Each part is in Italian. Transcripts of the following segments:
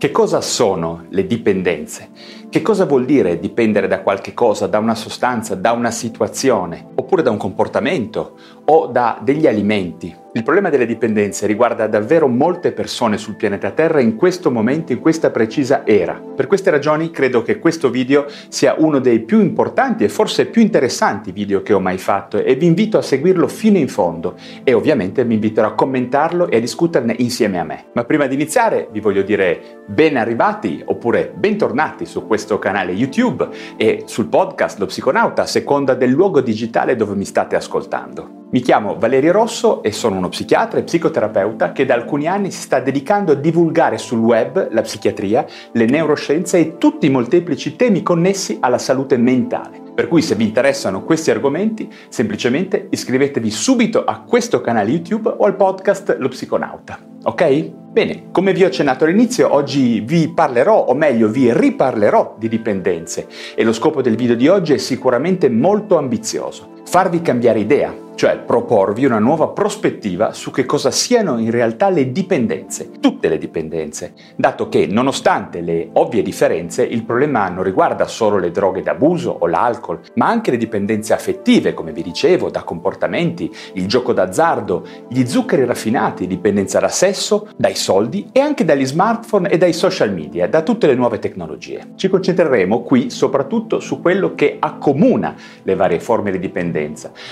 Che cosa sono le dipendenze? Che cosa vuol dire dipendere da qualche cosa, da una sostanza, da una situazione, oppure da un comportamento o da degli alimenti? Il problema delle dipendenze riguarda davvero molte persone sul pianeta Terra in questo momento, in questa precisa era. Per queste ragioni credo che questo video sia uno dei più importanti e forse più interessanti video che ho mai fatto e vi invito a seguirlo fino in fondo e ovviamente vi inviterò a commentarlo e a discuterne insieme a me. Ma prima di iniziare vi voglio dire ben arrivati oppure bentornati su questo canale YouTube e sul podcast Lo Psiconauta a seconda del luogo digitale dove mi state ascoltando. Mi chiamo Valerio Rosso e sono uno psichiatra e psicoterapeuta che da alcuni anni si sta dedicando a divulgare sul web la psichiatria, le neuroscienze e tutti i molteplici temi connessi alla salute mentale. Per cui se vi interessano questi argomenti, semplicemente iscrivetevi subito a questo canale YouTube o al podcast Lo Psiconauta. Ok? Bene, come vi ho accennato all'inizio, oggi vi parlerò, o meglio vi riparlerò di dipendenze e lo scopo del video di oggi è sicuramente molto ambizioso. Farvi cambiare idea, cioè proporvi una nuova prospettiva su che cosa siano in realtà le dipendenze, tutte le dipendenze, dato che nonostante le ovvie differenze il problema non riguarda solo le droghe d'abuso o l'alcol, ma anche le dipendenze affettive, come vi dicevo, da comportamenti, il gioco d'azzardo, gli zuccheri raffinati, dipendenza da sesso, dai soldi e anche dagli smartphone e dai social media, da tutte le nuove tecnologie. Ci concentreremo qui soprattutto su quello che accomuna le varie forme di dipendenza,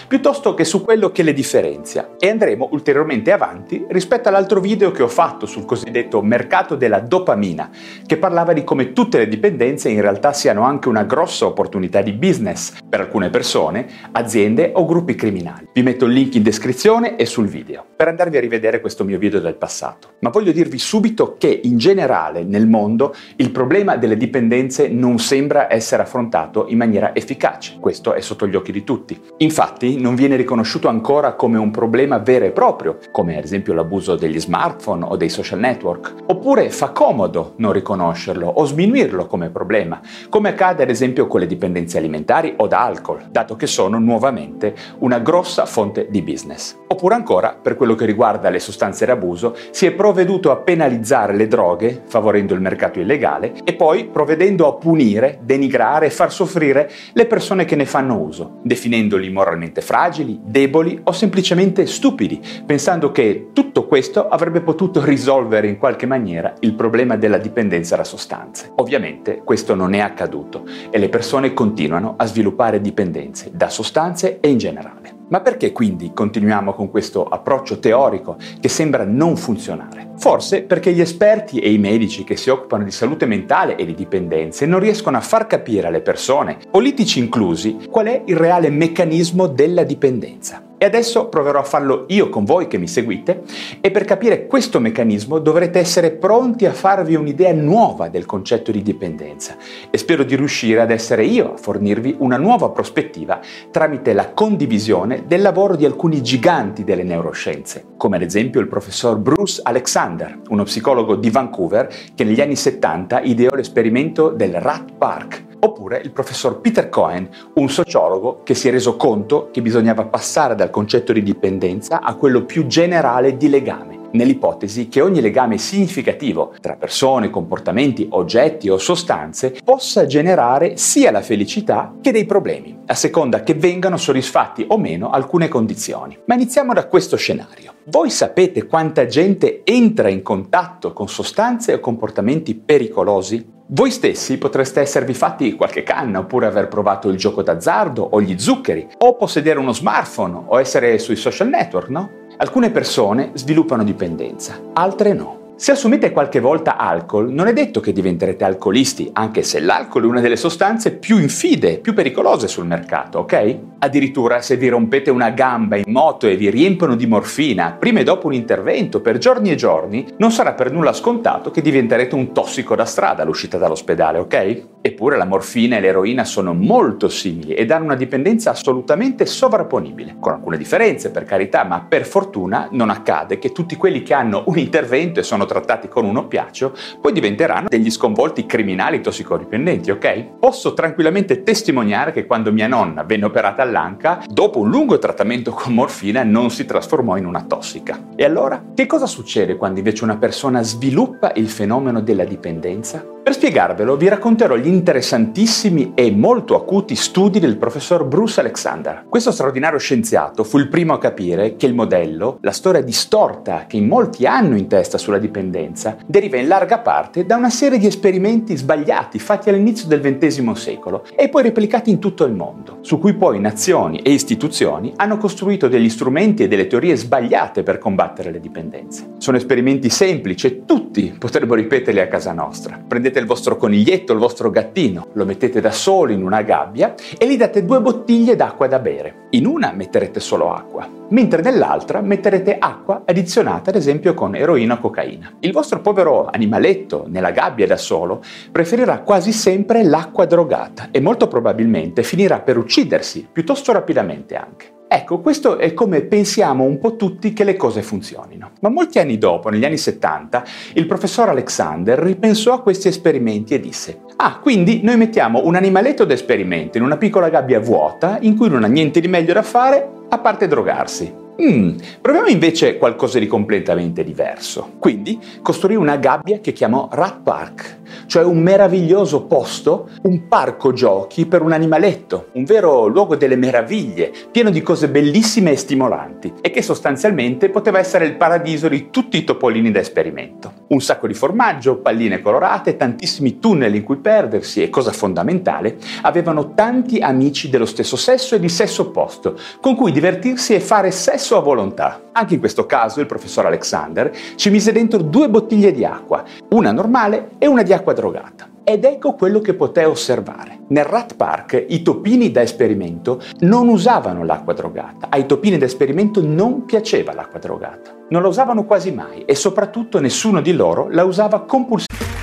piuttosto che su quello che le differenzia e andremo ulteriormente avanti rispetto all'altro video che ho fatto sul cosiddetto mercato della dopamina, che parlava di come tutte le dipendenze in realtà siano anche una grossa opportunità di business per alcune persone, aziende o gruppi criminali. Vi metto il link in descrizione e sul video per andarvi a rivedere questo mio video del passato. Ma voglio dirvi subito che in generale nel mondo il problema delle dipendenze non sembra essere affrontato in maniera efficace. Questo è sotto gli occhi di tutti. Infatti non viene riconosciuto ancora come un problema vero e proprio, come ad esempio l'abuso degli smartphone o dei social network. Oppure fa comodo non riconoscerlo o sminuirlo come problema, come accade ad esempio con le dipendenze alimentari o da alcol, dato che sono nuovamente una grossa fonte di business. Oppure ancora, per quello che riguarda le sostanze d'abuso, si è provveduto a penalizzare le droghe, favorendo il mercato illegale, e poi provvedendo a punire, denigrare e far soffrire le persone che ne fanno uso, definendoli moralmente fragili, deboli o semplicemente stupidi, pensando che tutto questo avrebbe potuto risolvere in qualche maniera il problema della dipendenza da sostanze. Ovviamente questo non è accaduto e le persone continuano a sviluppare dipendenze da sostanze e in generale. Ma perché quindi continuiamo con questo approccio teorico che sembra non funzionare? Forse perché gli esperti e i medici che si occupano di salute mentale e di dipendenze non riescono a far capire alle persone, politici inclusi, qual è il reale meccanismo della dipendenza. E adesso proverò a farlo io con voi che mi seguite e per capire questo meccanismo dovrete essere pronti a farvi un'idea nuova del concetto di dipendenza. E spero di riuscire ad essere io a fornirvi una nuova prospettiva tramite la condivisione del lavoro di alcuni giganti delle neuroscienze, come ad esempio il professor Bruce Alexander, uno psicologo di Vancouver che negli anni 70 ideò l'esperimento del Rat Park Oppure il professor Peter Cohen, un sociologo che si è reso conto che bisognava passare dal concetto di dipendenza a quello più generale di legame nell'ipotesi che ogni legame significativo tra persone, comportamenti, oggetti o sostanze possa generare sia la felicità che dei problemi, a seconda che vengano soddisfatti o meno alcune condizioni. Ma iniziamo da questo scenario. Voi sapete quanta gente entra in contatto con sostanze o comportamenti pericolosi? Voi stessi potreste esservi fatti qualche canna oppure aver provato il gioco d'azzardo o gli zuccheri o possedere uno smartphone o essere sui social network, no? Alcune persone sviluppano dipendenza, altre no. Se assumete qualche volta alcol, non è detto che diventerete alcolisti, anche se l'alcol è una delle sostanze più infide, più pericolose sul mercato, ok? Addirittura se vi rompete una gamba in moto e vi riempiono di morfina, prima e dopo un intervento, per giorni e giorni, non sarà per nulla scontato che diventerete un tossico da strada all'uscita dall'ospedale, ok? Eppure la morfina e l'eroina sono molto simili e danno una dipendenza assolutamente sovrapponibile, con alcune differenze per carità, ma per fortuna non accade che tutti quelli che hanno un intervento e sono trattati con un oppiaceo, poi diventeranno degli sconvolti criminali tossicodipendenti, ok? Posso tranquillamente testimoniare che quando mia nonna venne operata all'anca, dopo un lungo trattamento con morfina non si trasformò in una tossica. E allora, che cosa succede quando invece una persona sviluppa il fenomeno della dipendenza? Per spiegarvelo vi racconterò gli interessantissimi e molto acuti studi del professor Bruce Alexander. Questo straordinario scienziato fu il primo a capire che il modello, la storia distorta che in molti hanno in testa sulla dipendenza, deriva in larga parte da una serie di esperimenti sbagliati fatti all'inizio del XX secolo e poi replicati in tutto il mondo, su cui poi nazioni e istituzioni hanno costruito degli strumenti e delle teorie sbagliate per combattere le dipendenze. Sono esperimenti semplici e tutti potrebbero ripeterli a casa nostra. Prendete il vostro coniglietto, il vostro gattino, lo mettete da solo in una gabbia e gli date due bottiglie d'acqua da bere. In una metterete solo acqua, mentre nell'altra metterete acqua addizionata ad esempio con eroina o cocaina. Il vostro povero animaletto nella gabbia da solo preferirà quasi sempre l'acqua drogata e molto probabilmente finirà per uccidersi piuttosto rapidamente anche. Ecco, questo è come pensiamo un po' tutti che le cose funzionino. Ma molti anni dopo, negli anni 70, il professor Alexander ripensò a questi esperimenti e disse Ah, quindi noi mettiamo un animaletto d'esperimento in una piccola gabbia vuota in cui non ha niente di meglio da fare a parte drogarsi. Mm, proviamo invece qualcosa di completamente diverso. Quindi costruì una gabbia che chiamò Rat Park, cioè un meraviglioso posto, un parco giochi per un animaletto, un vero luogo delle meraviglie, pieno di cose bellissime e stimolanti, e che sostanzialmente poteva essere il paradiso di tutti i topolini da esperimento. Un sacco di formaggio, palline colorate, tantissimi tunnel in cui perdersi e, cosa fondamentale, avevano tanti amici dello stesso sesso e di sesso opposto, con cui divertirsi e fare sesso sua volontà. Anche in questo caso il professor Alexander ci mise dentro due bottiglie di acqua, una normale e una di acqua drogata. Ed ecco quello che poté osservare. Nel Rat Park i topini da esperimento non usavano l'acqua drogata. Ai topini da esperimento non piaceva l'acqua drogata. Non la usavano quasi mai e soprattutto nessuno di loro la usava compulsivamente.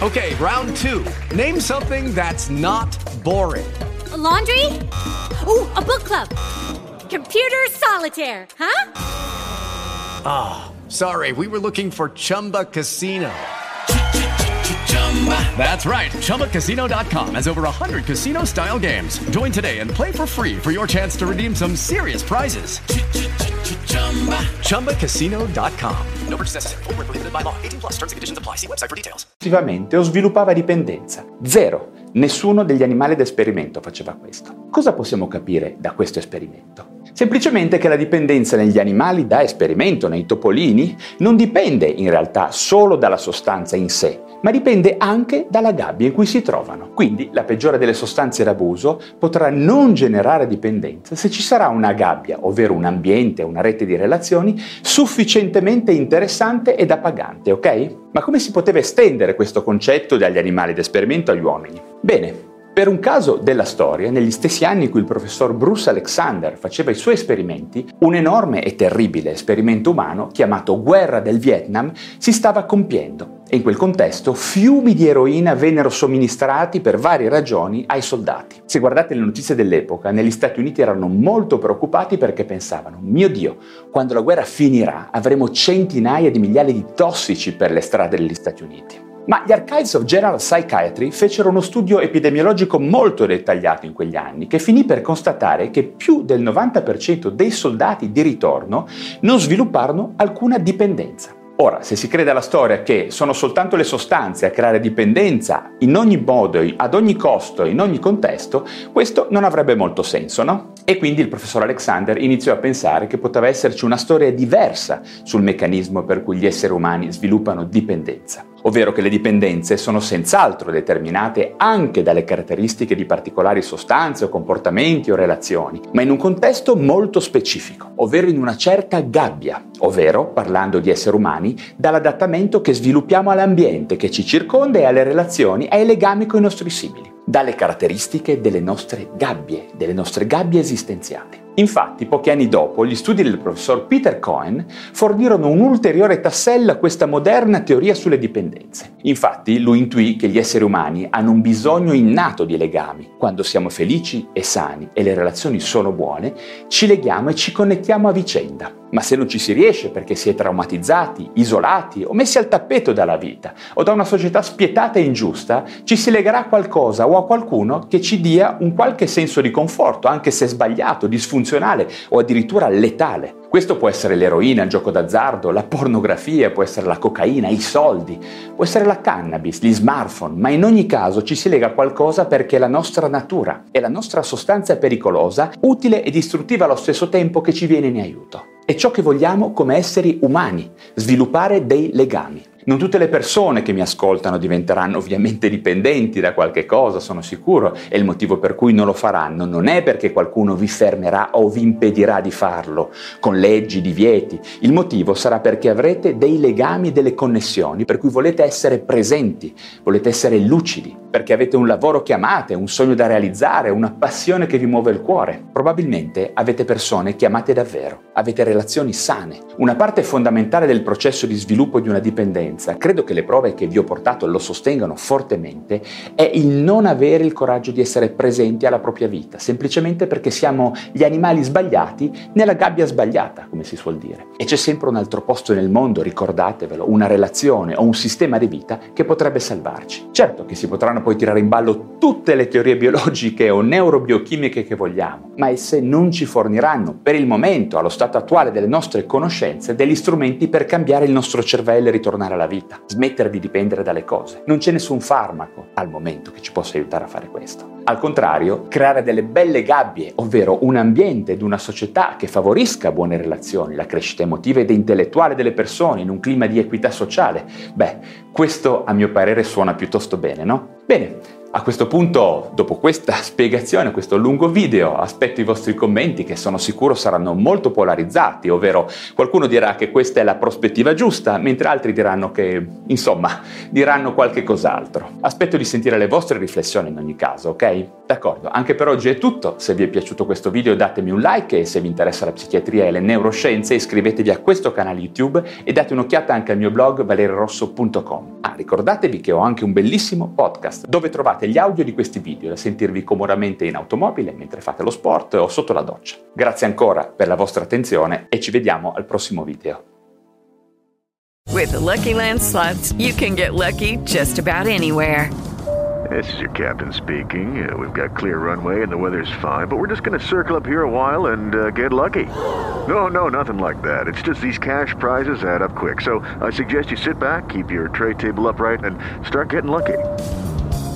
Ok, round 2. Name something that's not boring. A laundry? Ooh, a book club. Computer solitaire, huh? Ah, oh, sorry, we were looking for Chumba Casino. That's right. ChumbaCasino.com has over 100 casino style games. Join today and play for free for your chance to redeem some serious prizes. ChumbaCasino.com. No purchase necessary. Full prohibited by law. 18 plus terms and conditions apply. See website for details. Effettivamente o sviluppava dipendenza. Zero. Nessuno degli animali d'esperimento faceva questo. Cosa possiamo capire da questo esperimento? Semplicemente che la dipendenza negli animali da esperimento, nei topolini, non dipende in realtà solo dalla sostanza in sé, ma dipende anche dalla gabbia in cui si trovano. Quindi la peggiore delle sostanze d'abuso potrà non generare dipendenza se ci sarà una gabbia, ovvero un ambiente, una rete di relazioni sufficientemente interessante ed appagante, ok? Ma come si poteva estendere questo concetto dagli animali d'esperimento agli uomini? Bene, per un caso della storia, negli stessi anni in cui il professor Bruce Alexander faceva i suoi esperimenti, un enorme e terribile esperimento umano chiamato Guerra del Vietnam si stava compiendo e in quel contesto fiumi di eroina vennero somministrati per varie ragioni ai soldati. Se guardate le notizie dell'epoca, negli Stati Uniti erano molto preoccupati perché pensavano, mio Dio, quando la guerra finirà avremo centinaia di migliaia di tossici per le strade degli Stati Uniti. Ma gli Archives of General Psychiatry fecero uno studio epidemiologico molto dettagliato in quegli anni che finì per constatare che più del 90% dei soldati di ritorno non svilupparono alcuna dipendenza. Ora, se si crede alla storia che sono soltanto le sostanze a creare dipendenza in ogni modo, ad ogni costo, in ogni contesto, questo non avrebbe molto senso, no? E quindi il professor Alexander iniziò a pensare che poteva esserci una storia diversa sul meccanismo per cui gli esseri umani sviluppano dipendenza. Ovvero che le dipendenze sono senz'altro determinate anche dalle caratteristiche di particolari sostanze o comportamenti o relazioni, ma in un contesto molto specifico, ovvero in una certa gabbia, ovvero, parlando di esseri umani, dall'adattamento che sviluppiamo all'ambiente che ci circonda e alle relazioni e ai legami con i nostri simili, dalle caratteristiche delle nostre gabbie, delle nostre gabbie esistenziali. Infatti, pochi anni dopo, gli studi del professor Peter Cohen fornirono un ulteriore tassello a questa moderna teoria sulle dipendenze. Infatti, lui intuì che gli esseri umani hanno un bisogno innato di legami. Quando siamo felici e sani e le relazioni sono buone, ci leghiamo e ci connettiamo a vicenda. Ma se non ci si riesce perché si è traumatizzati, isolati o messi al tappeto dalla vita o da una società spietata e ingiusta, ci si legherà a qualcosa o a qualcuno che ci dia un qualche senso di conforto, anche se sbagliato, disfunzionale o addirittura letale. Questo può essere l'eroina, il gioco d'azzardo, la pornografia, può essere la cocaina, i soldi, può essere la cannabis, gli smartphone, ma in ogni caso ci si lega a qualcosa perché è la nostra natura e la nostra sostanza è pericolosa, utile e distruttiva allo stesso tempo che ci viene in aiuto. È ciò che vogliamo come esseri umani, sviluppare dei legami. Non tutte le persone che mi ascoltano diventeranno ovviamente dipendenti da qualche cosa, sono sicuro, e il motivo per cui non lo faranno non è perché qualcuno vi fermerà o vi impedirà di farlo, con leggi, divieti. Il motivo sarà perché avrete dei legami, delle connessioni, per cui volete essere presenti, volete essere lucidi, perché avete un lavoro che amate, un sogno da realizzare, una passione che vi muove il cuore. Probabilmente avete persone che amate davvero, avete relazioni sane. Una parte fondamentale del processo di sviluppo di una dipendenza credo che le prove che vi ho portato lo sostengano fortemente, è il non avere il coraggio di essere presenti alla propria vita, semplicemente perché siamo gli animali sbagliati nella gabbia sbagliata, come si suol dire. E c'è sempre un altro posto nel mondo, ricordatevelo, una relazione o un sistema di vita che potrebbe salvarci. Certo che si potranno poi tirare in ballo tutte le teorie biologiche o neurobiochimiche che vogliamo, ma esse non ci forniranno, per il momento, allo stato attuale delle nostre conoscenze, degli strumenti per cambiare il nostro cervello e ritornare alla vita, smettere di dipendere dalle cose. Non c'è nessun farmaco al momento che ci possa aiutare a fare questo. Al contrario, creare delle belle gabbie, ovvero un ambiente ed una società che favorisca buone relazioni, la crescita emotiva ed intellettuale delle persone in un clima di equità sociale, beh, questo a mio parere suona piuttosto bene, no? Bene, a questo punto, dopo questa spiegazione, questo lungo video, aspetto i vostri commenti che sono sicuro saranno molto polarizzati, ovvero qualcuno dirà che questa è la prospettiva giusta, mentre altri diranno che, insomma, diranno qualche cos'altro. Aspetto di sentire le vostre riflessioni in ogni caso, ok? D'accordo, anche per oggi è tutto. Se vi è piaciuto questo video datemi un like e se vi interessa la psichiatria e le neuroscienze iscrivetevi a questo canale YouTube e date un'occhiata anche al mio blog valerirosso.com. Ah, ricordatevi che ho anche un bellissimo podcast dove trovate trovate gli audio di questi video da sentirvi comodamente in automobile mentre fate lo sport o sotto la doccia. Grazie ancora per la vostra attenzione e ci vediamo al prossimo video. With the Lucky Land slots, you can get lucky just about anywhere. This is your captain speaking. Uh, we've got clear runway and the weather's fine, but we're just going to circle up here a while and uh, get lucky. No, no, nothing like that. It's just these cash prizes add up quick. So I suggest you sit back, keep your tray table upright, and start getting lucky.